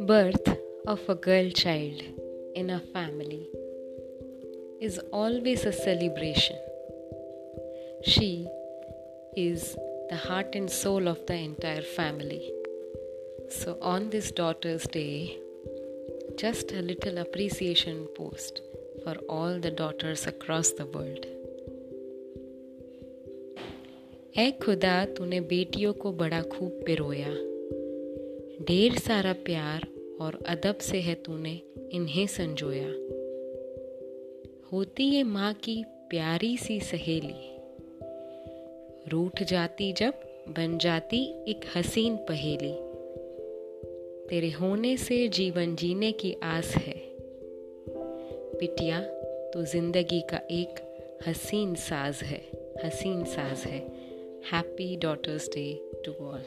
Birth of a girl child in a family is always a celebration. She is the heart and soul of the entire family. So, on this Daughter's Day, just a little appreciation post for all the daughters across the world. ए खुदा, तूने बेटियों को बड़ा खूब पिरोया। ढेर सारा प्यार और अदब से है तूने इन्हें संजोया। होती ये माँ की प्यारी सी सहेली। रूठ जाती जब बन जाती एक हसीन पहेली। तेरे होने से जीवन जीने की आस है। पिटिया तो ज़िंदगी का एक हसीन साज है, हसीन साज है। Happy Daughter's Day to all.